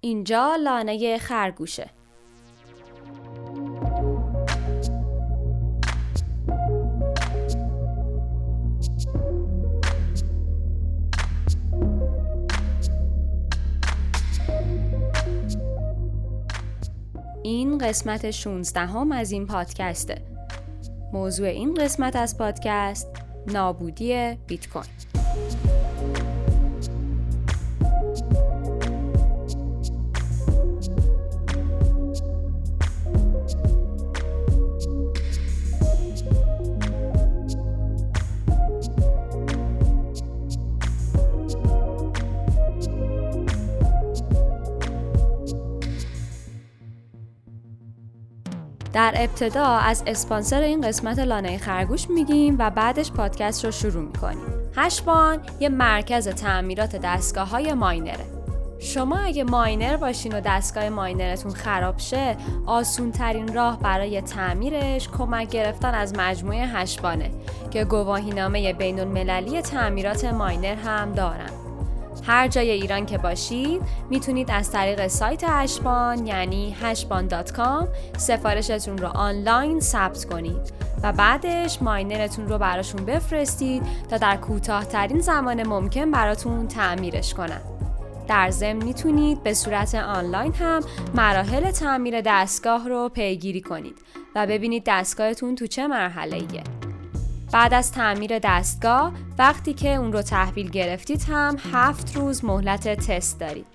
اینجا لانه خرگوشه. این قسمت 16 هم از این پادکسته. موضوع این قسمت از پادکست نابودی بیت کوین. در ابتدا از اسپانسر این قسمت لانه خرگوش میگیم و بعدش پادکست رو شروع می‌کنیم. هشبان یه مرکز تعمیرات دستگاه های ماینره. شما اگه ماینر باشین و دستگاه ماینرتون خراب شه آسون ترین راه برای تعمیرش کمک گرفتن از مجموعه هشبانه که گواهینامه بین المللی تعمیرات ماینر هم دارن. هر جای ایران که باشید می‌تونید از طریق سایت هشبان یعنی هشبان.com سفارشتون رو آنلاین ثبت کنید و بعدش ماینرتون رو براشون بفرستید تا در کوتاهترین زمان ممکن براتون تعمیرش کنن. در ضمن می‌تونید به صورت آنلاین هم مراحل تعمیر دستگاه رو پیگیری کنید و ببینید دستگاهتون تو چه مرحله ایه. بعد از تعمیر دستگاه وقتی که اون رو تحویل گرفتید هم هفت روز مهلت تست دارید.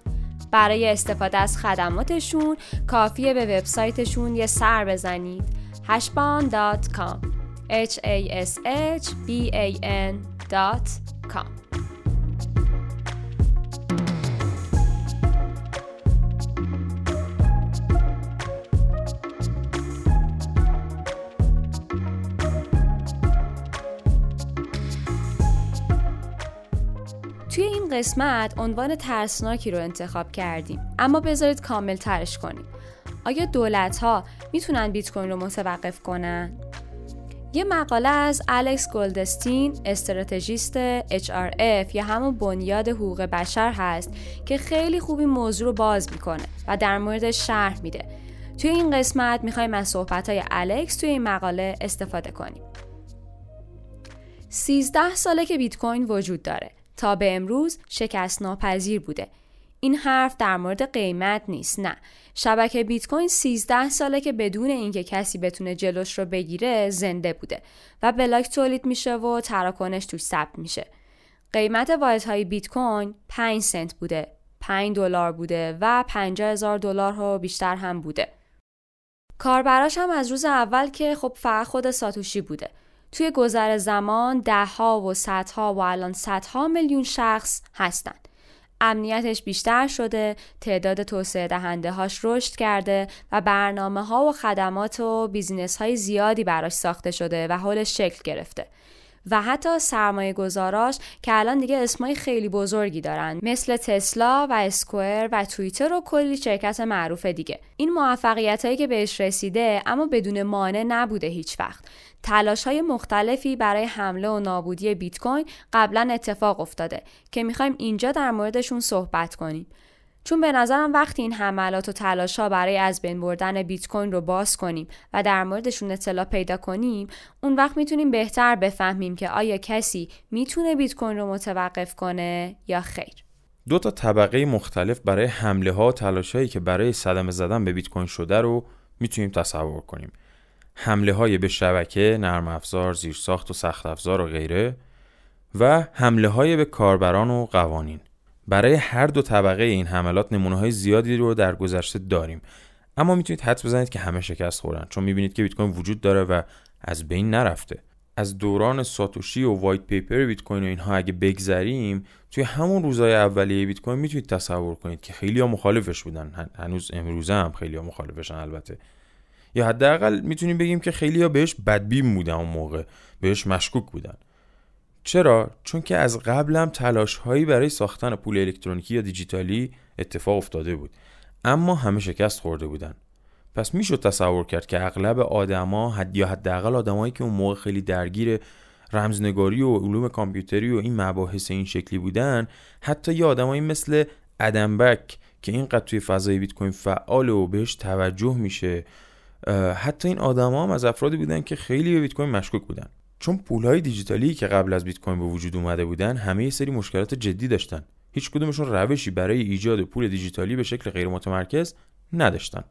برای استفاده از خدماتشون کافیه به وبسایتشون یه سر بزنید. hashban.com h a s h b a n.com قسمت عنوان ترسناکی رو انتخاب کردیم. اما بذارید کامل ترش کنیم. آیا دولت ها می‌تونن بیت کوین رو متوقف کنن؟ یه مقاله از الکس گلدستین استراتژیست HRF یا همون بنیاد حقوق بشر هست که خیلی خوبی موضوع رو باز می‌کنه و در مورد شرح میده. توی این قسمت می‌خوایم از صحبت های الکس توی این مقاله استفاده کنیم. 13 ساله که بیت کوین وجود داره. تا به امروز شکست ناپذیر بوده. این حرف در مورد قیمت نیست نه. شبکه بیت کوین 13 ساله که بدون اینکه کسی بتونه جلوش رو بگیره زنده بوده و بلاک تولید میشه و تراکنش توش ثبت میشه. قیمت های بیت کوین 5 سنت بوده 5 دلار بوده و 50 هزار دلار ها بیشتر هم بوده. کاربراش هم از روز اول که خب فقط خود ساتوشی بوده. توی گذر زمان دهها و صدها و الان صدها میلیون شخص هستند. امنیتش بیشتر شده، تعداد توسعه دهنده هاش رشد کرده و برنامه ها و خدمات و بیزینس های زیادی براش ساخته شده و حالش شکل گرفته. و حتی سرمایه گذاراش که الان دیگه اسمای خیلی بزرگی دارن. مثل تسلا و اسکوئر و توییتر و کلی شرکت معروف دیگه. این موفقیت هایی که بهش رسیده اما بدون مانع نبوده هیچ وقت. تلاش های مختلفی برای حمله و نابودی بیت کوین قبلا اتفاق افتاده که می‌خوایم اینجا در موردشون صحبت کنیم. چون به نظرم وقتی این حملات و تلاش ها برای از بین بردن بیت کوین رو باز کنیم و در موردشون اطلاع پیدا کنیم اون وقت می‌تونیم بهتر بفهمیم که آیا کسی می‌تونه بیت کوین رو متوقف کنه یا خیر. دو تا طبقه مختلف برای حمله ها و تلاش هایی که برای صدمه زدن به بیت کوین شده رو می‌تونیم تصور کنیم. حمله های به شبکه، نرم افزار، زیرساخت و سخت افزار و غیره و حمله های به کاربران و قوانین. برای هر دو طبقه این حملات نمونه های زیادی رو در گذشته داریم. اما می‌تونید حدس بزنید که همه شکست خوردن چون می‌بینید که بیت کوین وجود داره و از بین نرفته. از دوران ساتوشی و وایت پیپر بیت کوین و اینها اگه بگذریم توی همون روزهای اولیه بیت کوین می‌تونید تصور کنید که خیلی ها مخالفش بودن. هنوز امروزه هم خیلی ها مخالفشن البته. یا حداقل می‌تونیم بگیم که خیلی ها بهش بدبین بودن اون موقع بهش مشکوک بودن. چرا؟ چون که از قبلم تلاش هایی برای ساختن پول الکترونیکی یا دیجیتالی اتفاق افتاده بود. اما همه شکست خورده بودن. پس می‌شد تصور کرد که اغلب آدما حد یا حداقل آدمایی که اون موقع خیلی درگیر رمزنگاری و علوم کامپیوتری و این مباحث این شکلی بودن حتی یه آدمایی مثل ادمبک که اینقدر توی فضای بیت کوین فعال و بهش توجه میشه حتی این آدما هم از افرادی بودن که خیلی به بیت کوین مشکوک بودن. چون پولهای دیجیتالی که قبل از بیت کوین به وجود اومده بودن همه یه سری مشکلات جدی داشتن. هیچ کدومشون روشی برای ایجاد پول دیجیتالی به شکل غیر متمرکز نداشتن.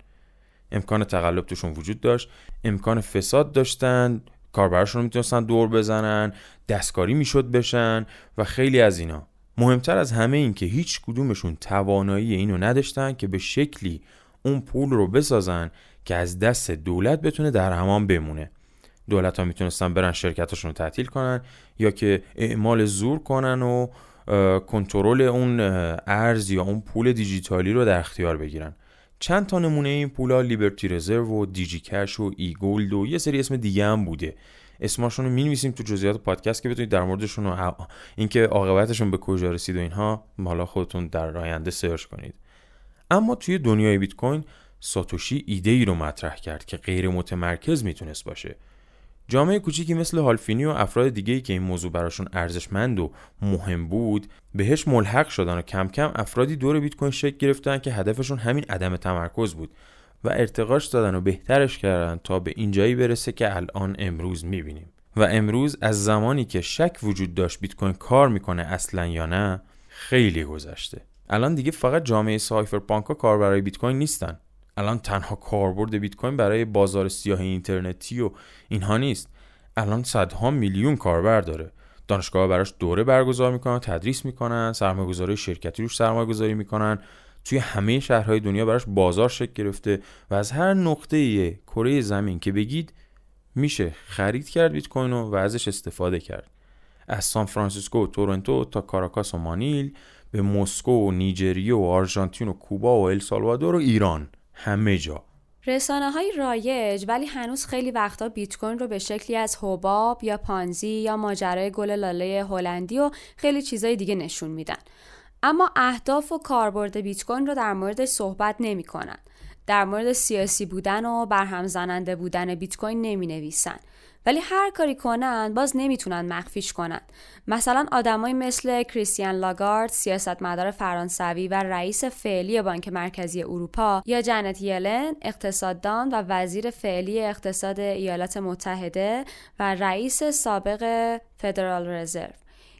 امکان تقلب توشون وجود داشت امکان فساد داشتن کاربراشون رو می‌تونستن دور بزنن دستکاری می‌شد بشن و خیلی از اینا. مهمتر از همه این که هیچ کدومشون توانایی اینو نداشتن که به شکلی اون پول رو بسازن که از دست دولت بتونه در همان بمونه. دولت ها می‌تونستن برن شرکتاشون رو تعطیل کنن یا که اعمال زور کنن و کنترل اون ارز یا اون پول دیجیتالی رو در اختیار بگیرن. چند تا نمونه این پولا لیبرتی رزرو و دیجی کش و ای گولد و یه سری اسم دیگه هم بوده. اسمشون رو می‌نویسیم تو جزئیات پادکست که بتونید در موردشون و اینکه عاقبتشون به کجا رسید و اینها حالا خودتون در آینده سرچ کنید. اما توی دنیای بیت کوین ساتوشی ایده ای رو مطرح کرد که غیر متمرکز می‌تونست باشه. جامعه کوچیکی مثل هالفینی و افراد دیگه ای که این موضوع براشون ارزشمند و مهم بود بهش ملحق شدن و کم کم افرادی دور بیت کوین شکل گرفتن که هدفشون همین عدم تمرکز بود و ارتقاش دادن و بهترش کردن تا به اینجایی برسه که الان امروز می‌بینیم. و امروز از زمانی که شک وجود داشت بیت کوین کار می‌کنه اصلا یا نه خیلی گذشته. الان دیگه فقط جامعه سایفر پانکا کار برای بیت کوین نیستن. الان تنها کاربرد بیت کوین برای بازار سیاه اینترنتی و اینها نیست. الان صدها میلیون کاربر داره. دانشگاه براش دوره برگزار می‌کنن تدریس می‌کنن سرمایه‌گذاری شرکتی روش سرمایه گذاری می‌کنن. توی همه شهرهای دنیا براش بازار شکل گرفته و از هر نقطه کره زمین که بگید میشه خرید کرد بیت کوین و ازش استفاده کرد. از سان فرانسیسکو و تورنتو تا کاراکاس و مانیل به مسکو و نیجریه و آرژانتین و کوبا و السالوادور و ایران. همه جا. رسانه های رایج ولی هنوز خیلی وقتا بیت کوین رو به شکلی از حباب یا Ponzi یا ماجرای گل لاله هلندی و خیلی چیزای دیگه نشون میدن. اما اهداف و کاربرد بیت کوین رو در موردش صحبت نمی‌کنن. در مورد سیاسی بودن و برهم زننده بودن بیت کوین نمی نویسن ولی هر کاری کنن باز نمی‌تونن مخفیش کنن مثلا آدمایی مثل کریستیان لاگارد سیاستمدار فرانسوی و رئیس فعلی بانک مرکزی اروپا یا جنت یلن اقتصاددان و وزیر فعلی اقتصاد ایالات متحده و رئیس سابق فدرال رزرو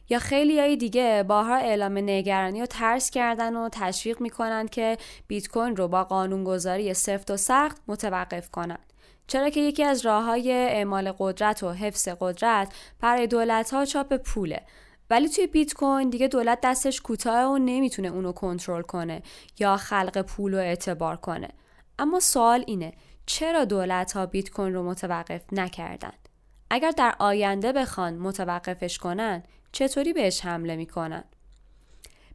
یا خیلی های دیگه بارها اعلام نگرانی و ترس کردن و تشویق می‌کنن که بیت کوین رو با قانونگذاری سفت و سخت متوقف کنند. چرا که یکی از راه های اعمال قدرت و حفظ قدرت برای دولت ها چاپ پوله. ولی توی بیت کوین دیگه دولت دستش کوتاه و نمی‌تونه اونو کنترل کنه یا خلق پول و اعتبار کنه. اما سوال اینه چرا دولت ها بیت کوین رو متوقف نکردن؟ اگر در آینده بخوان متوقفش کنن چطوری بهش حمله می‌کنن؟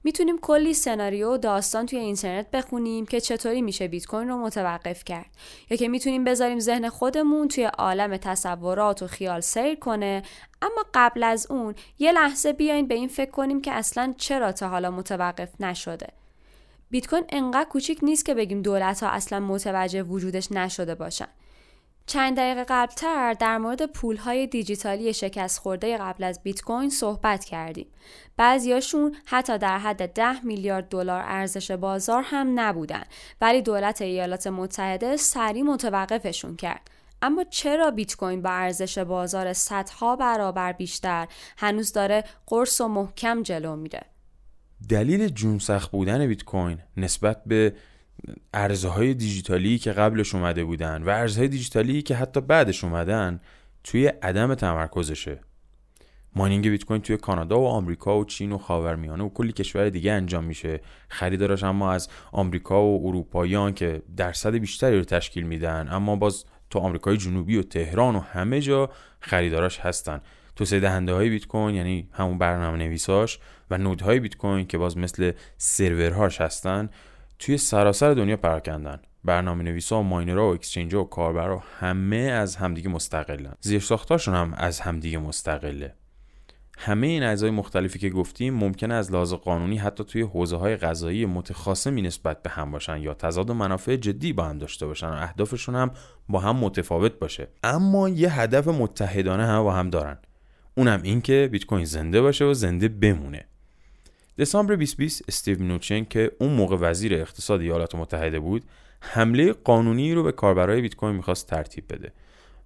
می‌تونیم کلی سناریو و داستان توی اینترنت بخونیم که چطوری میشه بیت کوین رو متوقف کرد. یا که می‌تونیم بذاریم ذهن خودمون توی عالم تصورات و خیال سیر کنه. اما قبل از اون یه لحظه بیاین به این فکر کنیم که اصلا چرا تا حالا متوقف نشده. بیت کوین انقدر کوچیک نیست که بگیم دولت ها اصلا متوجه وجودش نشده باشن. چند دقیقه قبلتر در مورد پولهای دیجیتالی شکست خورده قبل از بیت کوین صحبت کردیم. بعضیاشون حتی در حد 10 میلیارد دلار ارزش بازار هم نبودن ولی دولت ایالات متحده سریع متوقفشون کرد. اما چرا بیت کوین با ارزش بازار صدها برابر بیشتر هنوز داره قرص و محکم جلو میره؟ دلیل جون سخت بودن بیت کوین نسبت به ارزهای دیجیتالی که قبلش اومده بودن و ارزهای دیجیتالی که حتی بعدش اومدن توی عدم تمرکزشه. ماینینگ بیت کوین توی کانادا و آمریکا و چین و خاورمیانه و کلی کشور دیگه انجام میشه. خریدارش اما از آمریکا و اروپاییان که درصد بیشتری رو تشکیل میدن اما باز تو آمریکای جنوبی و تهران و همه جا خریداراش هستن. توسعه دهنده های بیت کوین یعنی همون برنامه نویساش و نودهای بیت کوین که باز مثل سرورهاش هستن توی سراسر دنیا پراکندن. برنامه نویسا و ماینرها و اکسچنج و کاربرا همه از همدیگه مستقلن. زیر ساختاشون هم از همدیگه مستقله. همه این اعضای مختلفی که گفتیم ممکنه از لحاظ قانونی حتی توی حوزه های غذایی متخاصمی نسبت به هم باشن یا تضاد و منافع جدی با هم داشته باشن و اهدافشون هم با هم متفاوت باشه. اما یه هدف متحدانه هم با هم دارن. اونم این که بیت کوین زنده باشه و زنده بمونه. دسامبر 2020 استیو نوچن که اون موقع وزیر اقتصاد ایالات متحده بود حمله قانونی رو به کاربرای بیت کوین می‌خواست ترتیب بده.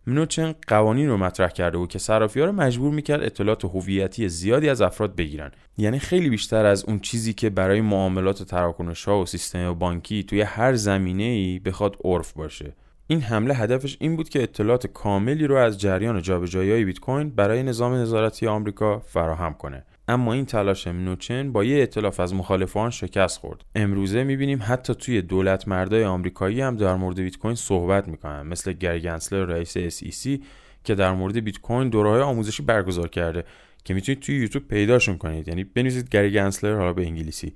منوچن قوانین رو مطرح کرده بود که صرافی ها رو مجبور می‌کرد اطلاعات هویتی زیادی از افراد بگیرن. یعنی خیلی بیشتر از اون چیزی که برای معاملات و تراکنش ها و سیستم بانکی توی هر زمینه ای بخواد عرف باشه. این حمله هدفش این بود که اطلاعات کاملی رو از جریان جابجایی بیت کوین برای نظام نظارتی آمریکا فراهم کنه. اما این تلاش منوچن با یه اطلاف از مخالفان شکست خورد. امروزه می‌بینیم حتی توی دولت مردای آمریکایی هم در مورد بیت کوین صحبت می‌کنن مثل گرگنسلر رئیس SEC که در مورد بیت کوین دوره‌های آموزشی برگزار کرده که می‌تونید توی یوتیوب پیداشون کنید. یعنی بنویسید گری گنسلر حالا به انگلیسی.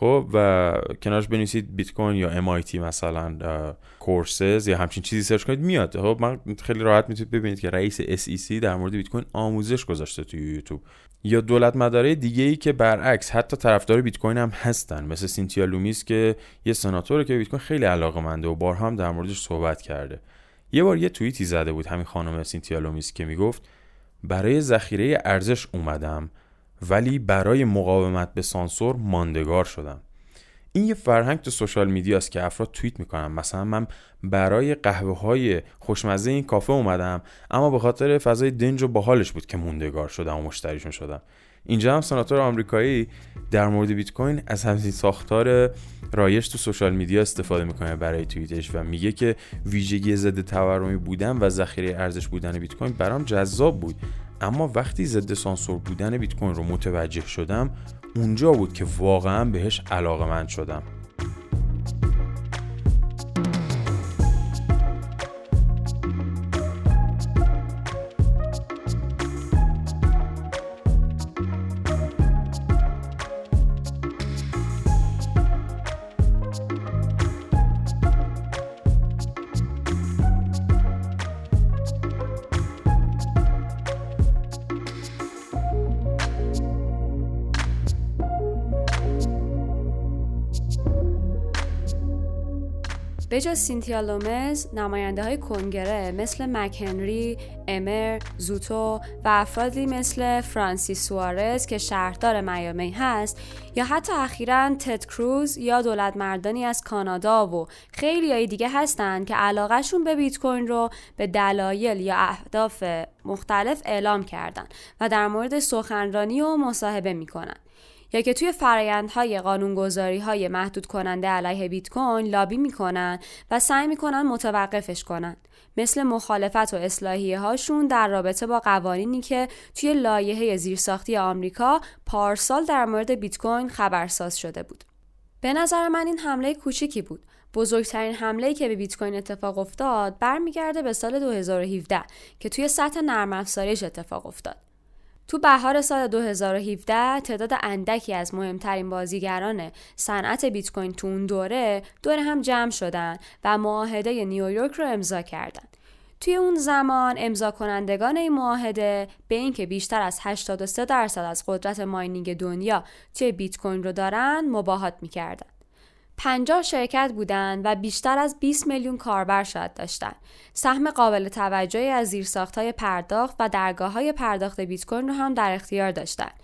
خب و کنارش بنویسید بیت کوین یا MIT مثلا courses یا همچین چیزی search کنید میاد. خب من خیلی راحت می‌تونید ببینید که رئیس SEC در مورد بیت کوین آموزش گذاشته توی یوتیوب. یا دولت مدارای دیگه ای که برعکس حتی طرفدار بیت کوین هم هستن مثل سینتیا لومیس که یه سناتوره که بیت کوین خیلی علاقه منده و بارها هم در موردش صحبت کرده. یه بار یه توییتی زده بود همین خانم سینتیا لومیس که می‌گفت برای ذخیره ارزش اومدم ولی برای مقاومت به سانسور ماندگار شدم. این یه فرهنگ تو social media است که افراد توییت می‌کنن. مثلا من برای قهوه های خوشمزه این کافه اومدم اما به خاطر فضای دنج و باحالش بود که موندگار شدم و مشتریشون شدم. اینجا هم سناتور آمریکایی در مورد بیت کوین از همین ساختار رایش تو سوشال میدیا استفاده می‌کنه برای توییتش و میگه که ویژگی ضد تورمی بودن و ذخیره ارزش بودن بیت کوین برام جذاب بود. اما وقتی ضد سانسور بودن بیت کوین رو متوجه شدم اونجا بود که واقعا بهش علاقه من شدم. به جز سینتیا لومز نماینده های کنگره مثل مکنری، امر، زوتو و افرادی مثل فرانسیس سوارز که شهردار میامی هست یا حتی اخیرا تد کروز یا دولت مردانی از کانادا و خیلی های دیگه هستند که علاقهشون به بیت کوین رو به دلایل یا اهداف مختلف اعلام کردن و در مورد سخنرانی و مصاحبه می‌کنن. یا که توی فرایندهای قانونگذاری های محدود کننده علیه بیت کوین لابی می‌کنن و سعی می‌کنن متوقفش کنن مثل مخالفت و اصلاحیه هاشون در رابطه با قوانینی که توی لایحه زیرساختی آمریکا پارسال در مورد بیت کوین خبرساز شده بود. به نظر من این حمله کوچیکی بود. بزرگترین حمله که به بیت کوین اتفاق افتاد برمیگرده به سال 2017 که توی سطح نرم افزاریش اتفاق افتاد. تو بهار سال 2017 تعداد اندکی از مهمترین بازیگران صنعت بیت کوین تو اون دوره دور هم جمع شدن و معاهده نیویورک رو امضا کردند. توی اون زمان امضا کنندگان این معاهده به اینکه بیشتر از 83 درصد از قدرت ماینینگ دنیا توی بیت کوین رو دارن مباهات می‌کردن. 50 شرکت بودند و بیشتر از 20 میلیون کاربر شاید داشتند. سهم قابل توجهی از زیرساختهای پرداخت و درگاه های پرداخت بیت کوین رو هم در اختیار داشتند.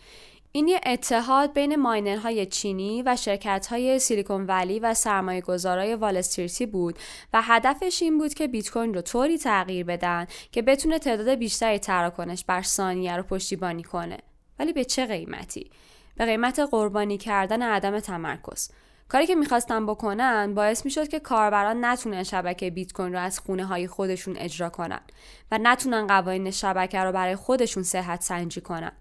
این یه اتحاد بین ماینرهای چینی و شرکت‌های سیلیکون ولی و سرمایه گذارای والستریتی بود و هدفش این بود که بیت کوین رو طوری تغییر بدن که بتونه تعداد بیشتری تراکنش بر ثانیه رو پشتیبانی کنه. ولی به چه قیمتی؟ به قیمت قربانی کردن عدم تمرکز. کاری که می‌خواستن بکنن باعث می‌شد که کاربران نتونن شبکه بیت کوین رو از خونه های خودشون اجرا کنن و نتونن قوانین شبکه رو برای خودشون صحت سنجی کنن.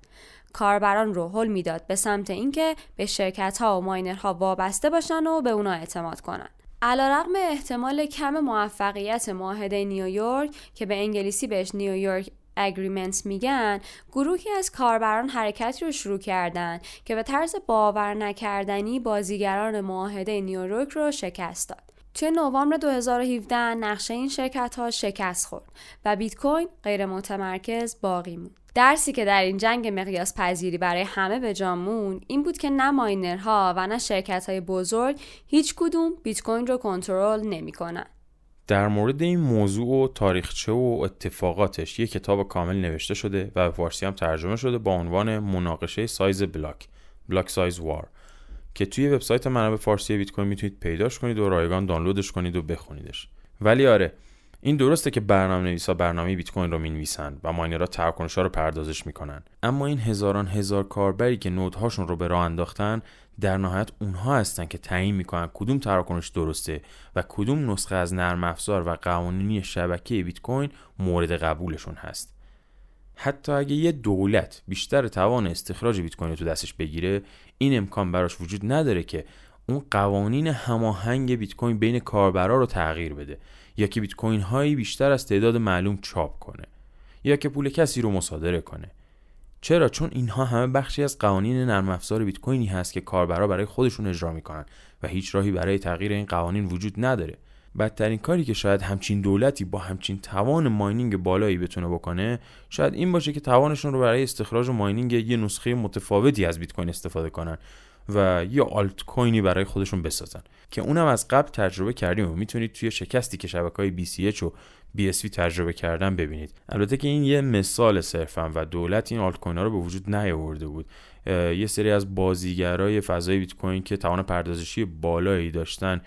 کاربران رو حل می‌داد به سمت اینکه به شرکت ها و ماینرها وابسته باشن و به اونا اعتماد کنن. علیرغم احتمال کم موفقیت معاهده نیویورک که به انگلیسی بهش نیویورک اگریمنت میگن گروهی از کاربران حرکتی رو شروع کردن که به طرز باور نکردنی بازیگران معاهده نیویورک رو شکست داد. توی نوامبر 2017 نقشه این شرکت ها شکست خورد و بیت کوین غیر متمرکز باقی موند. درسی که در این جنگ مقیاس پذیری برای همه به جا موند این بود که نه ماینرها و نه شرکت های بزرگ هیچ کدوم بیت کوین رو کنترل نمی‌کنن. در مورد این موضوع و تاریخچه و اتفاقاتش یک کتاب کامل نوشته شده و به فارسی هم ترجمه شده با عنوان مناقشه سایز بلاک block size war که توی وبسایت منابع فارسی بیت کوین می‌تونید پیداش کنید و رایگان دانلودش کنید و بخونیدش. ولی آره این درسته که برنامه نویسا برنامه بیت کوین رو می‌نویسن و ماینرها تراکنش‌ها رو پردازش می‌کنن. اما این هزاران هزار کاربری که نودهاشون رو به راه انداختن در نهایت اونها هستن که تعیین می‌کنن کدوم تراکنش درسته و کدوم نسخه از نرم افزار و قوانینی شبکه بیت کوین مورد قبولشون هست. حتی اگه یه دولت بیشتر توان استخراج بیت کوین تو دستش بگیره این امکان براش وجود نداره که اون قوانین هماهنگ بیت کوین بین کاربرا رو تغییر بده یا که بیت کوین هایی بیشتر از تعداد معلوم چاپ کنه یا که پول کسی رو مصادره کنه. چرا؟ چون اینها همه بخشی از قوانین نرم افزار بیت کوینی هست که کاربرا برای خودشون اجرا می‌کنن و هیچ راهی برای تغییر این قوانین وجود نداره. بدترین کاری که شاید همچین دولتی با همچین توان ماینینگ بالایی بتونه بکنه شاید این باشه که توانشون رو برای استخراج و ماینینگ یه نسخه متفاوتی از بیت کوین استفاده کنن. و یه آلت کوینی برای خودشون بسازن. که اونم از قبل تجربه کردیم و می‌تونید توی شکستی که شبکه های BCH و BSV تجربه کردن ببینید. البته که این یه مثال صرفا و دولت این آلت کوین ها رو به وجود نیاورده بود. یه سری از بازیگرای فضای بیت کوین که توان پردازشی بالایی داشتن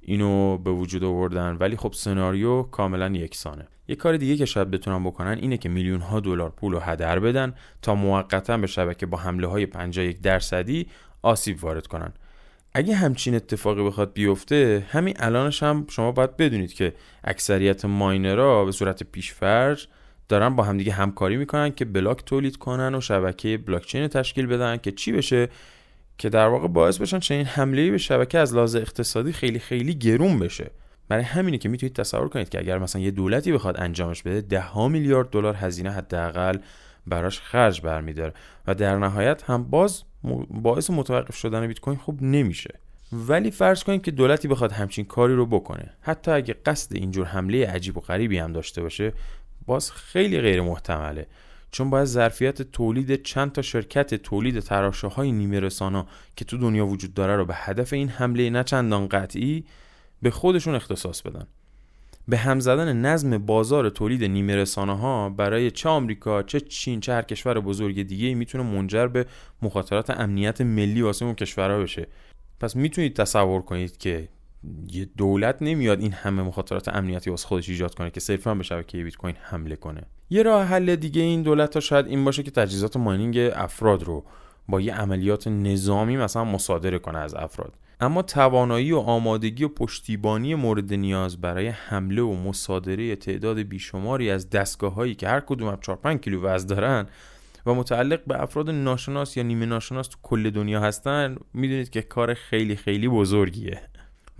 اینو به وجود آوردن. ولی خب سناریو کاملا یکسانه. یه کار دیگه که شاید بتونن بکنن اینه که میلیون ها دلار پول رو هدر بدن تا موقتا به شبکه با حمله های 51 درصدی آسیب وارد کنن. اگه همچین اتفاقی بخواد بیفته همین الانش هم شما باید بدونید که اکثریت ماینرها به صورت پیشفرج دارن با همدیگه همکاری می‌کنن که بلاک تولید کنن و شبکه بلاکچین تشکیل بدن که چی بشه؟ که در واقع باعث بشن چنین حمله به شبکه از لحاظ اقتصادی خیلی خیلی گرون بشه. برای همینه که می‌تونید تصور کنید که اگر مثلا یه دولتی بخواد انجامش بده ده میلیارد دلار هزینه حداقل براش خرج برمیداره. و در نهایت هم باز باعث متوقف شدن بیت کوین خوب نمیشه. ولی فرض کنید که دولتی بخواد همچین کاری رو بکنه. حتی اگه قصد اینجور حمله عجیب و غریبی هم داشته باشه باز خیلی غیر محتمله. چون باید ظرفیت تولید چند تا شرکت تولید تراشه های نیمه رسانا که تو دنیا وجود داره رو به هدف این حمله نه چندان قطعی به خودشون اختصاص بدن. به هم زدن نظم بازار تولید نیمه رسانه ها برای چه آمریکا چه چین چه هر کشور بزرگ دیگه می‌تونه منجر به مخاطرات امنیت ملی واسه اون کشورها بشه. پس می‌تونید تصور کنید که یه دولت نمیاد این همه مخاطرات امنیتی واسه خودش ایجاد کنه که صرفا به شبکه بیت کوین حمله کنه. یه راه حل دیگه این دولت ها شاید این باشه که تجهیزات ماینینگ افراد رو با یه عملیات نظامی مثلا مصادره کنه از افراد. اما توانایی و آمادگی و پشتیبانی مورد نیاز برای حمله و مصادره تعداد بیشماری از دستگاه هایی که هر کدوم 4 5 کیلو وزن دارن و متعلق به افراد ناشناس یا نیمه ناشناس تو کل دنیا هستن می‌دونید که کار خیلی خیلی بزرگیه.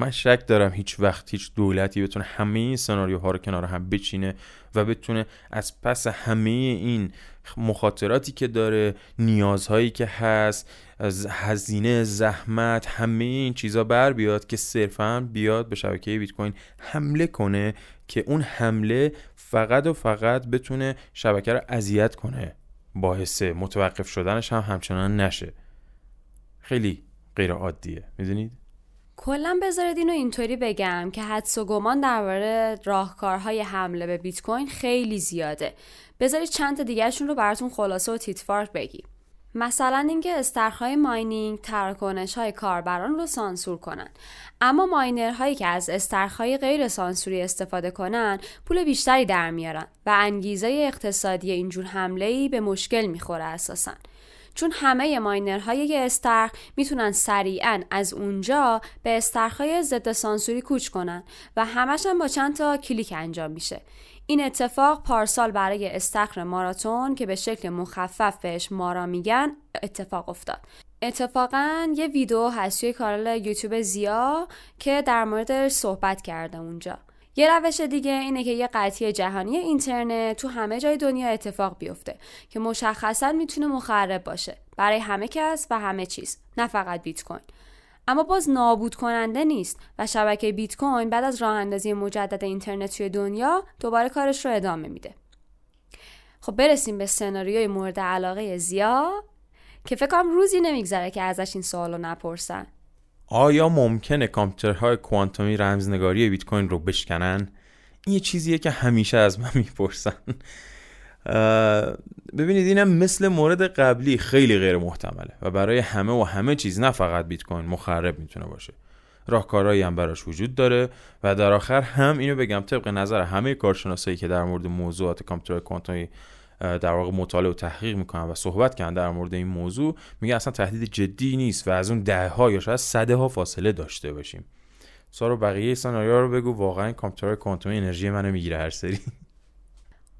من شک دارم هیچ وقت هیچ دولتی بتونه همه این سناریوها رو کنار هم بچینه و بتونه از پس همه این مخاطراتی که داره نیازهایی که هست از هزینه زحمت همه این چیزا بر بیاد که صرفا بیاد به شبکه بیت کوین حمله کنه که اون حمله فقط و فقط بتونه شبکه رو اذیت کنه. باعث متوقف شدنش هم همچنان نشه. خیلی غیر عادیه می‌دونید؟ کلا بذارید اینو اینطوری بگم که حدس و گمان درباره راهکارهای حمله به بیت کوین خیلی زیاده. بذارید چند تا دیگرشون رو براتون خلاصه و تیتفارک بگیم. مثلا اینکه استرخهای ماینینگ تراکنش های کاربران رو سانسور کنن. اما ماینرهایی که از استرخهای غیر سانسوری استفاده کنن پول بیشتری در میارن و انگیزه اقتصادی اینجور حمله ای به مشکل می‌خوره اساسا. چون همه ماینرهای استرخ می‌تونن سریعا از اونجا به استرخهای ضد سانسوری کوچ کنن و همش با چند تا کلیک انجام میشه. این اتفاق پارسال برای استخر ماراتون که به شکل مخفف بهش مارا میگن اتفاق افتاد. اتفاقا یه ویدیو هست توی کانال یوتیوب زیا که در مورد صحبت کرده اونجا. یه روش دیگه اینه که یه قطعی جهانی اینترنت تو همه جای دنیا اتفاق بیفته که مشخصا می‌تونه مخرب باشه برای همه کس و همه چیز نه فقط بیت کوین اما باز نابود کننده نیست و شبکه بیت کوین بعد از راه اندازی مجدد اینترنت توی دنیا دوباره کارش رو ادامه میده. خب برسیم به سناریوی مورد علاقه زیا که فکر روزی نمیگذره که ازش این سوالو نپرسن. آیا ممکنه کامپیوترهای کوانتومی رمزنگاری بیت کوین رو بشکنن؟ این یه چیزیه که همیشه از من می‌پرسن. ببینید اینم مثل مورد قبلی خیلی غیر محتمله و برای همه و همه چیز نه فقط بیت کوین مخرب می‌تونه باشه. راهکارهایی هم براش وجود داره و در آخر هم اینو بگم طبق نظر همه کارشناسایی که در مورد موضوعات کامپیوتر کوانتومی در واقع مطالعه و تحقیق می‌کنن و صحبت کردن در مورد این موضوع میگه اصلا تهدید جدی نیست و از اون ده ها یا شاید صده ها فاصله داشته باشیم. سارو بقیه سناریو رو بگو واقعا کامپیوتر کوانتومی انرژی منو می‌گیره هر سری.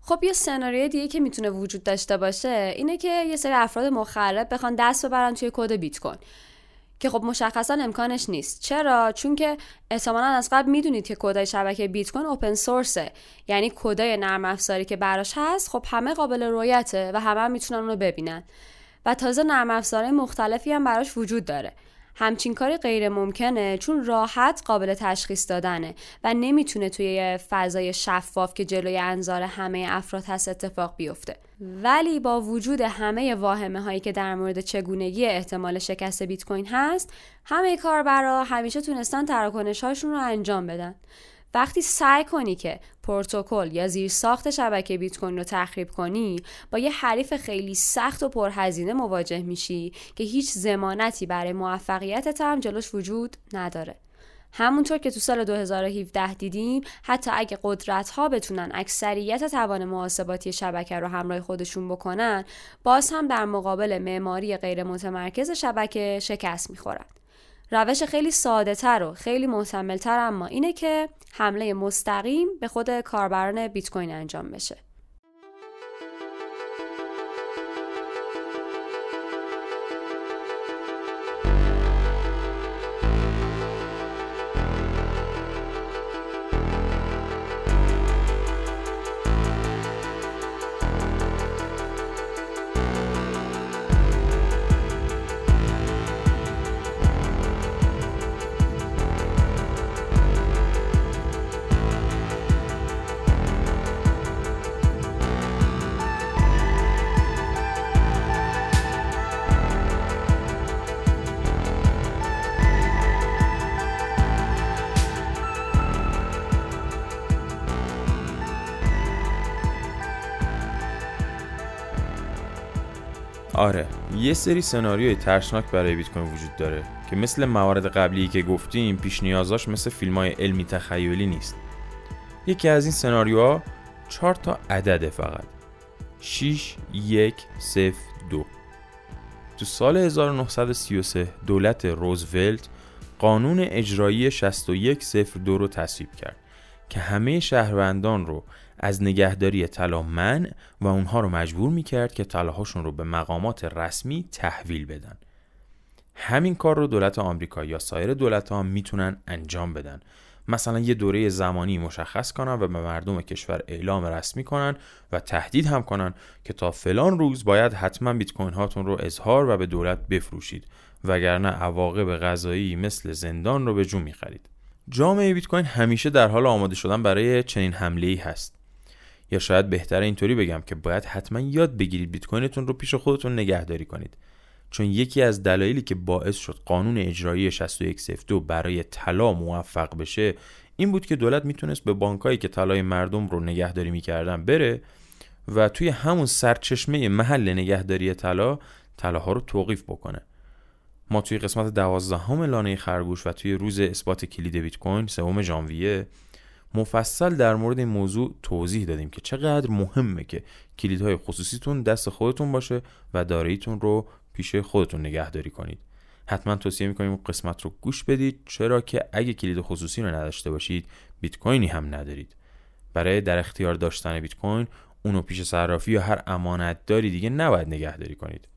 خب یه سناریوی دیگه که می‌تونه وجود داشته باشه اینه که یه سری افراد مخرب بخوان دست ببرن توی کد بیت کوین. که خب مشخصا امکانش نیست. چرا؟ چون که احتمالا از قبل می‌دونید که کدای شبکه بیت کوین اوپن سورسه یعنی کدای نرم افزاری که براش هست خب همه قابل رویته و همه هم می‌تونن اونو ببینن. و تازه نرم افزارهای مختلفی هم براش وجود داره. همچین کاری غیر ممکنه چون راحت قابل تشخیص دادنه و نمی‌تونه توی فضای شفاف که جلوی انظار همه افراد هست اتفاق بیفته. ولی با وجود همه واهمه هایی که در مورد چگونگی احتمال شکست بیت کوین هست همه کاربرا همیشه تونستن تراکنش هاشون رو انجام بدن. وقتی سعی کنی که پروتکل یا زیر ساخت شبکه بیت کوین رو تخریب کنی با یه حریف خیلی سخت و پرهزینه مواجه میشی که هیچ زمانتی برای موفقیتت هم جلوش وجود نداره. همونطور که تو سال 2017 دیدیم حتی اگه قدرت ها بتونن اکثریت توان محاسباتی شبکه رو همراه خودشون بکنن باز هم در مقابل معماری غیر متمرکز شبکه شکست می‌خورن. روش خیلی ساده تر و خیلی محتمل تر اما اینه که حمله مستقیم به خود کاربران بیت کوین انجام بشه. آره یه سری سناریوی ترسناک برای بیت کوین وجود داره که مثل موارد قبلی که گفتیم پیش نیازاش مثل فیلم های علمی تخیلی نیست. یکی از این سناریوها چهار تا عدده فقط. 6 1 0 2 تو سال 1933 دولت روزولت قانون اجرایی 6102 رو تصویب کرد که همه شهروندان رو از نگهداری طلا من و اونها رو مجبور می‌کرد که طلاهاشون رو به مقامات رسمی تحویل بدن. همین کار رو دولت آمریکا یا سایر دولت ها می‌تونن انجام بدن. مثلا یه دوره زمانی مشخص کنن و به مردم کشور اعلام رسمی کنن و تهدید هم کنن که تا فلان روز باید حتما بیت کوین هاتون رو اظهار و به دولت بفروشید وگرنه عواقب غذایی مثل زندان رو به جو می‌خرید. جامعه بیت کوین همیشه در حال آماده شدن برای چنین حمله ای هست. یا شاید بهتره اینطوری بگم که باید حتما یاد بگیرید بیت کوینتون رو پیش خودتون نگهداری کنید. چون یکی از دلایلی که باعث شد قانون اجرایی 6102 برای طلا موفق بشه این بود که دولت می‌تونست به بانکایی که طلای مردم رو نگهداری می‌کردن بره و توی همون سرچشمه محل نگهداری طلا طلاها رو توقیف بکنه. ما توی قسمت دوازدهم لانه خرگوش و توی روز اثبات کلید بیت کوین سوم ژانویه مفصل در مورد این موضوع توضیح دادیم که چقدر مهمه که کلیدهای خصوصیتون دست خودتون باشه و داراییتون رو پیش خودتون نگهداری کنید. حتما توصیه می‌کنیم اون قسمت رو گوش بدید چرا که اگه کلید خصوصی رو نداشته باشید بیت کوینی هم ندارید. برای در اختیار داشتن بیت کوین اونو پیش صرافی یا هر امانت داری دیگه نباید نگهداری کنید.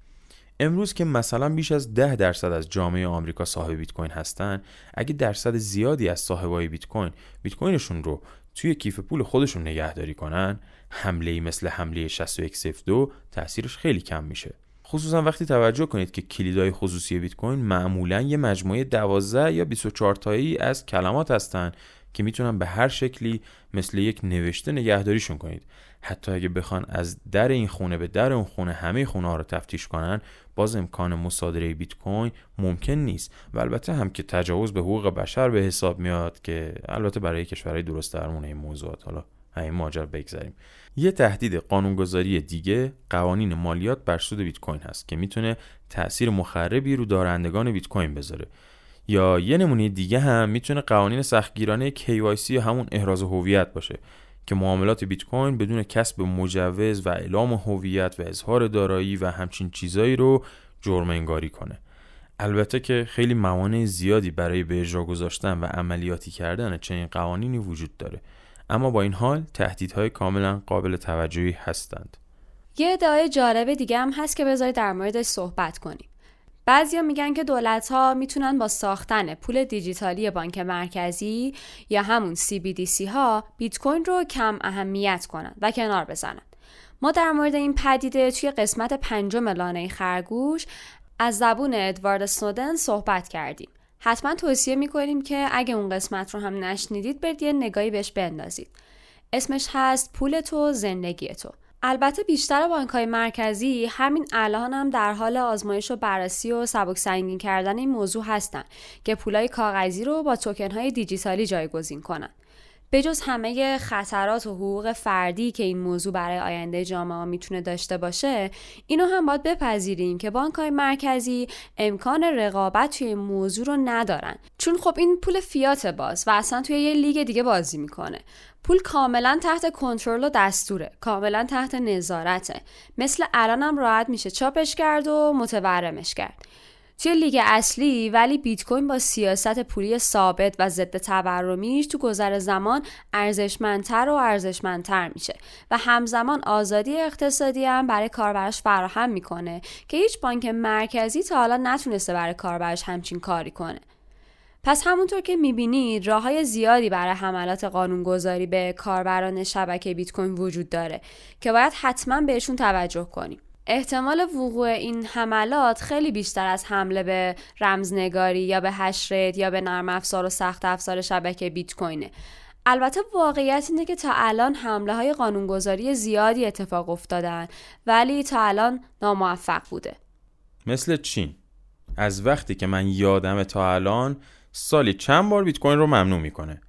امروز که مثلا بیش از ده درصد از جامعه آمریکا صاحب بیت کوین هستن اگه درصد زیادی از صاحبای بیت کوین بیت کوینشون رو توی کیف پول خودشون نگهداری کنن حمله ای مثل حمله 6102 تاثیرش خیلی کم میشه. خصوصا وقتی توجه کنید که کلیدهای خصوصی بیت کوین معمولا یه مجموعه 12 یا 24 تایی از کلمات هستن که می‌تونن به هر شکلی مثل یک نوشته نگهداریشون کنید. حتی اگه بخوان از در این خونه به در اون خونه همه خونه ها رو تفتیش کنن باز امکان مصادره بیت کوین ممکن نیست. و البته هم که تجاوز به حقوق بشر به حساب میاد که البته برای کشورهای درست درمون این موضوعات. حالا این ماجرا بگذاریم. یه تهدید قانونگذاری دیگه قوانین مالیات بر سود بیت کوین هست که می‌تونه تاثیر مخربی رو دارندگان بیت کوین بذاره. یا یه نمونه دیگه هم می‌تونه قوانین سختگیرانه KYC یا همون احراز هویت باشه که معاملات بیت کوین بدون کسب مجوز و اعلام هویت و اظهار دارایی و همچین چیزایی رو جرم انگاری کنه. البته که خیلی موانع زیادی برای به اجرا گذاشتن و عملیاتی کردن چنین قوانینی وجود داره. اما با این حال تهدیدهای کاملا قابل توجهی هستند. یه ادعای جالب دیگه هم هست که بذارید در موردش صحبت کنیم. بعضیا میگن که دولت ها می‌تونن با ساختن پول دیجیتالی بانک مرکزی یا همون CBDC ها بیت کوین رو کم اهمیت کنن و کنار بزنن. ما در مورد این پدیده توی قسمت پنجم لانه خرگوش از زبون ادوارد سنودن صحبت کردیم. حتما توصیه می‌کنیم که اگه اون قسمت رو هم نشنیدید برید یه نگاهی بهش بندازید. اسمش هست پول تو زندگی تو. البته بیشتر بانک های مرکزی همین الان هم در حال آزمایش و بررسی و سبک سنگین کردن این موضوع هستند که پولای کاغذی رو با توکن های دیجیتالی جایگزین کنند. بجز همه خطرات و حقوق فردی که این موضوع برای آینده جامعه می‌تونه داشته باشه اینو هم باید بپذیریم که بانک های مرکزی امکان رقابت توی این موضوع رو ندارن. چون خب این پول فیات باز و اصلا توی یه لیگ دیگه بازی می‌کنه. پول کاملا تحت کنترل و دستوره کاملا تحت نظارته. مثل الانم راحت میشه چاپش کرد و متورمش کرد. توی لیگ اصلی ولی بیت کوین با سیاست پولی ثابت و ضد تورمیش تو گذر زمان ارزشمندتر و ارزشمندتر میشه و همزمان آزادی اقتصادی هم برای کاربرش فراهم می‌کنه که هیچ بانک مرکزی تا حالا نتونسته برای کاربرش همچین کاری کنه پس همونطور که می‌بینید راه های زیادی برای حملات قانونگذاری به کاربران شبکه بیت کوین وجود داره که باید حتما بهشون توجه کنیم. احتمال وقوع این حملات خیلی بیشتر از حمله به رمزنگاری یا به هشرت یا به نرم افزار و سخت افزار شبکه بیت کوینه. البته واقعیت اینه که تا الان حمله های قانونگذاری زیادی اتفاق افتادن ولی تا الان ناموفق بوده. مثل چین از وقتی که من یادم تا الان سالی چند بار بیت کوین رو ممنوع می‌کنه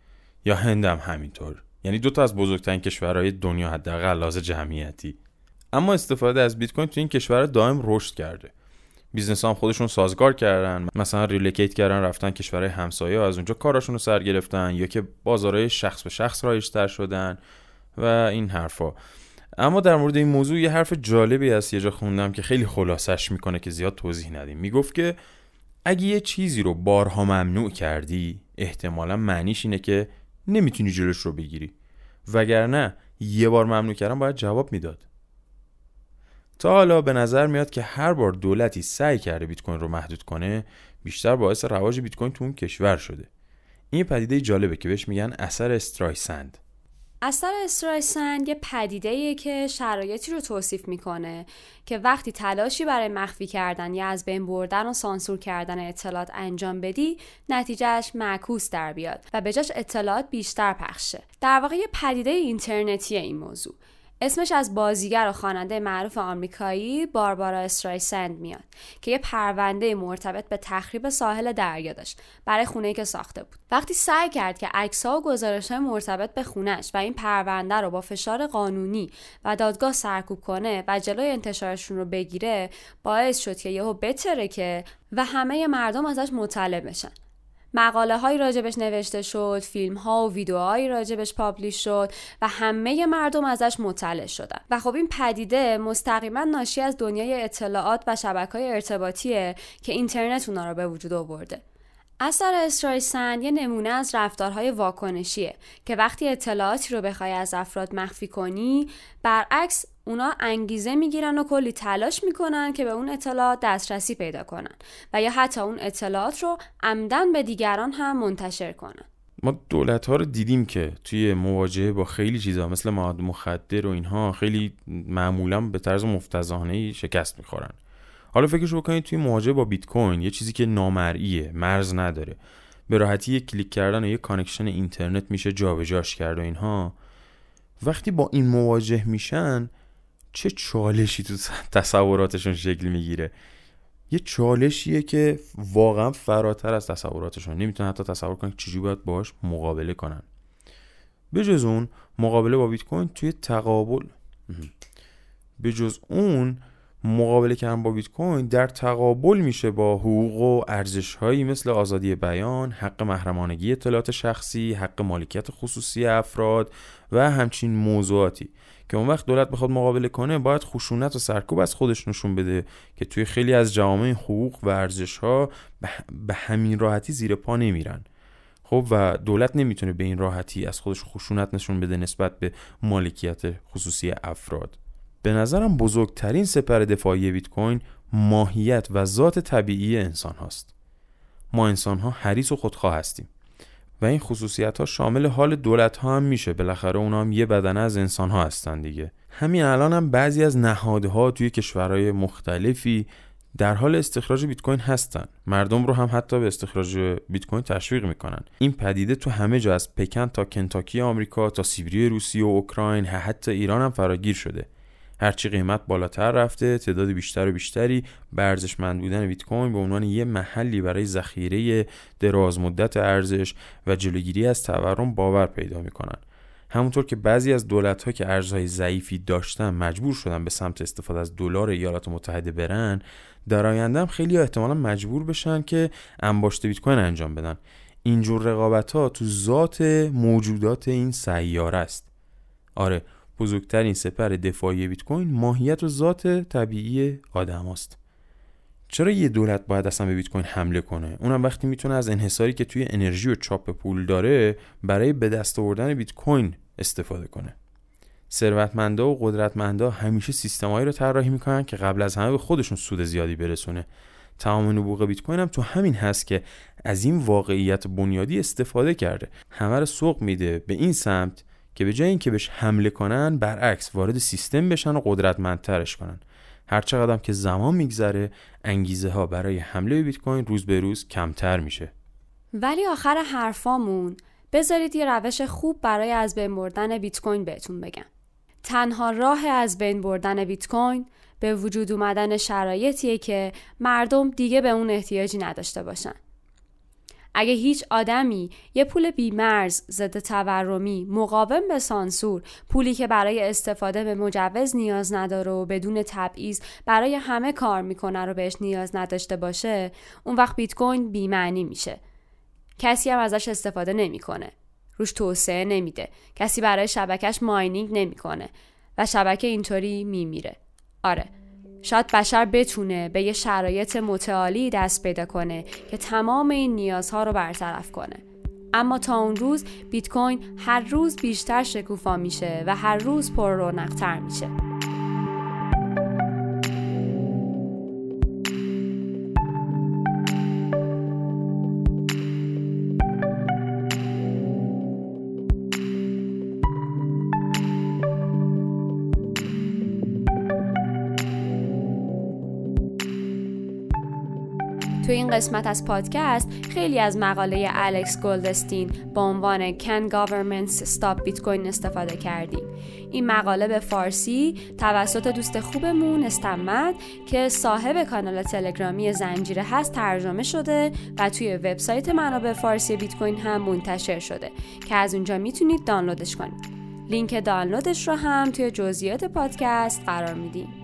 یا هندم همینطور یعنی دو تا از بزرگترین کشورهای دنیا حداقل لحاظ جمعیتی اما استفاده از بیت کوین تو این کشور دائم رشد کرده. business هم خودشون سازگار کردن. مثلا relocate کردن رفتن کشورهای همسایه و از اونجا کاراشون رو سر گرفتن یا که بازارهای شخص به شخص رایجتر شدن و این حرفا. اما در مورد این موضوع یه حرف جالبی از یه جا خوندم که خیلی خلاصش می‌کنه که زیاد توضیح ندیم. می‌گفت که اگه یه چیزی رو بارها ممنوع کردی احتمالا معنیش اینه که نمی‌تونی جلوش رو بگیری. وگرنه یه بار ممنوع کردن باید جواب می‌داد. حالا به نظر میاد که هر بار دولتی سعی کرده بیت کوین رو محدود کنه بیشتر باعث رواج بیت کوین تو اون کشور شده. این پدیده جالبه که بهش میگن اثر استرایسند. اثر استرایسند یه پدیده که شرایطی رو توصیف می‌کنه که وقتی تلاشی برای مخفی کردن یا از بین بردن و سانسور کردن اطلاعات انجام بدی نتیجهش معکوس در بیاد و به جاش اطلاعات بیشتر پخشه در واقع یه پدیده اینترنتی این موضوع. اسمش از بازیگر و خواننده معروف آمریکایی باربارا استرایسند میاد که یه پرونده مرتبط به تخریب ساحل دریا داشت برای خونه که ساخته بود. وقتی سعی کرد که عکس‌ها و گزارش‌های مرتبط به خونش و این پرونده رو با فشار قانونی و دادگاه سرکوب کنه و جلوی انتشارشون رو بگیره باعث شد که یهو بتره که و همه مردم ازش مطلع بشن. مقاله های راجبش نوشته شد فیلم ها و ویدیوهایی راجبش پابلیش شد و همه مردم ازش مطلع شدن. و خب این پدیده مستقیما ناشی از دنیای اطلاعات و شبکه های ارتباطیه که اینترنت اونا رو به وجود آورده. اثر استرایسند یه نمونه از رفتارهای واکنشیه که وقتی اطلاعاتی رو بخوای از افراد مخفی کنی برعکس اونا انگیزه می‌گیرن و کلی تلاش می‌کنن که به اون اطلاعات دسترسی پیدا کنن و یا حتی اون اطلاعات رو عمداً به دیگران هم منتشر کنن. ما دولت ها رو دیدیم که توی مواجهه با خیلی چیزا مثل مواد مخدر و اینها خیلی معمولا به طرز مفتضحانه شکست می‌خورن. حالا فکرش بکنید توی مواجهه با بیت کوین یه چیزی که نامرئیه مرز نداره. به راحتی یک کلیک کردن و یک connection اینترنت میشه جابجاش کرد و اینها. وقتی با این مواجه میشن چه چالشی تو تصوراتشون شکل می‌گیره؟ یه چالشیه که واقعا فراتر از تصوراتشون. نمی‌تونن حتی تصور کنن چجوری باید باش مقابله کنن. به جز اون مقابله با بیت کوین توی تقابل. به جز اون مقابله کردن با بیت کوین در تقابل میشه با حقوق و ارزش هایی مثل آزادی بیان، حق محرمانگی اطلاعات شخصی، حق مالکیت خصوصی افراد و همچین موضوعاتی. که اون وقت دولت بخواد مقابله کنه باید خشونت و سرکوب از خودش نشون بده که توی خیلی از جوامع حقوق و ارزش ها به همین راحتی زیر پا نمیرن. خب و دولت نمی‌تونه به این راحتی از خودش خشونت نشون بده نسبت به مالکیت خصوصی افراد. به نظرم بزرگترین سپر دفاعی بیت کوین ماهیت و ذات طبیعی انسان هاست ما انسان ها حریص و خودخواه هستیم. و این خصوصیت ها شامل حال دولت ها هم میشه. بالاخره اونا هم یه بدنه از انسان ها هستن دیگه. همین الان هم بعضی از نهادها توی کشورهای مختلفی در حال استخراج بیت کوین هستن. مردم رو هم حتی به استخراج بیت کوین تشویق می‌کنن. این پدیده تو همه جا از پکن تا کنتاکی آمریکا تا سیبری روسیه و اوکراین حتی ایران هم فراگیر شده. هرچی قیمت بالاتر رفته تعداد بیشتر و بیشتری ارزشمند بودن بیت کوین به عنوان یه محلی برای ذخیره دراز مدت ارزش و جلوگیری از تورم باور پیدا می‌کنن. همونطور که بعضی از دولت ها که ارزهای ضعیفی داشتن مجبور شدن به سمت استفاده از دلار ایالات متحده برن در آینده هم خیلی احتمالا مجبور بشن که انباشته بیت کوین انجام بدن. اینجور رقابت ها تو ذات موجودات این سیاره است. آره بزرگترین سپر دفاعی بیت کوین ماهیت و ذات طبیعی آدم است. چرا یه دولت باید اصلا به بیت کوین حمله کنه؟ اونم وقتی می‌تونه از انحصاری که توی انرژی و چاپ پول داره برای به دست آوردن بیت کوین استفاده کنه. ثروتمندا و قدرتمندا همیشه سیستمایی رو طراحی می‌کنن که قبل از همه به خودشون سود زیادی برسونه. تمام نبوغ بیت کوین هم تو همین هست که از این واقعیت بنیادی استفاده کرده. همه رو سوق میده به این سمت که به جای اینکه بهش حمله کنن برعکس وارد سیستم بشن و قدرتمندترش کنن. هر چقدر که زمان میگذره انگیزه ها برای حمله بیت کوین روز به روز کمتر میشه. ولی آخر حرفامون بذارید یه روش خوب برای از بین بردن بیت کوین بهتون بگم. تنها راه از بین بردن بیت کوین به وجود اومدن شرایطیه که مردم دیگه به اون احتیاجی نداشته باشن. اگه هیچ آدمی یه پول بیمرز ضد تورمی مقاوم به سانسور پولی که برای استفاده به مجوز نیاز نداره و بدون تبعیض برای همه کار می‌کنه رو بهش نیاز نداشته باشه اون وقت بیت کوین بیمعنی میشه. کسی هم ازش استفاده نمی‌کنه. روش توسعه نمیده. کسی برای شبکش ماینینگ نمی‌کنه و شبکه اینطوری میمیره. آره. شاید بشر بتونه به یه شرایط متعالی دست پیدا کنه که تمام این نیازها رو برطرف کنه. اما تا اون روز بیت کوین هر روز بیشتر شکوفا میشه و هر روز پر رونقتر میشه. قسمت از پادکست خیلی از مقاله الکس گلدستین با عنوان Can Governments Stop Bitcoin استفاده کردیم. این مقاله به فارسی توسط دوست خوبمون استمد که صاحب کانال تلگرامی زنجیره هست ترجمه شده و توی وبسایت منابع فارسی بیت کوین هم منتشر شده که از اونجا می‌تونید دانلودش کنید. لینک دانلودش رو هم توی جزئیات پادکست قرار میدیم.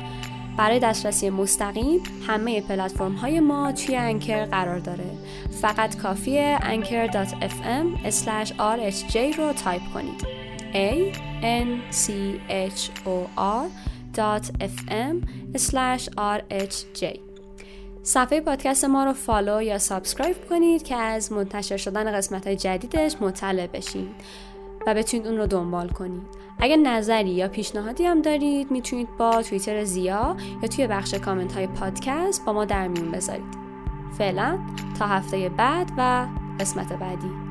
برای دسترسی مستقیم همه پلتفرم های ما توی Anchor قرار داره. فقط کافیه anchor.fm rhj رو تایپ کنید. A n c h o r fm rhj صفحه پادکست ما رو follow یا subscribe کنید که از منتشر شدن قسمت های جدیدش مطلع بشین. و بتونید اون رو دنبال کنید. اگر نظری یا پیشنهادی هم دارید می‌تونید با توییتر زیا یا توی بخش کامنت های پادکست با ما در میون بذارید. فعلا تا هفته بعد و قسمت بعدی.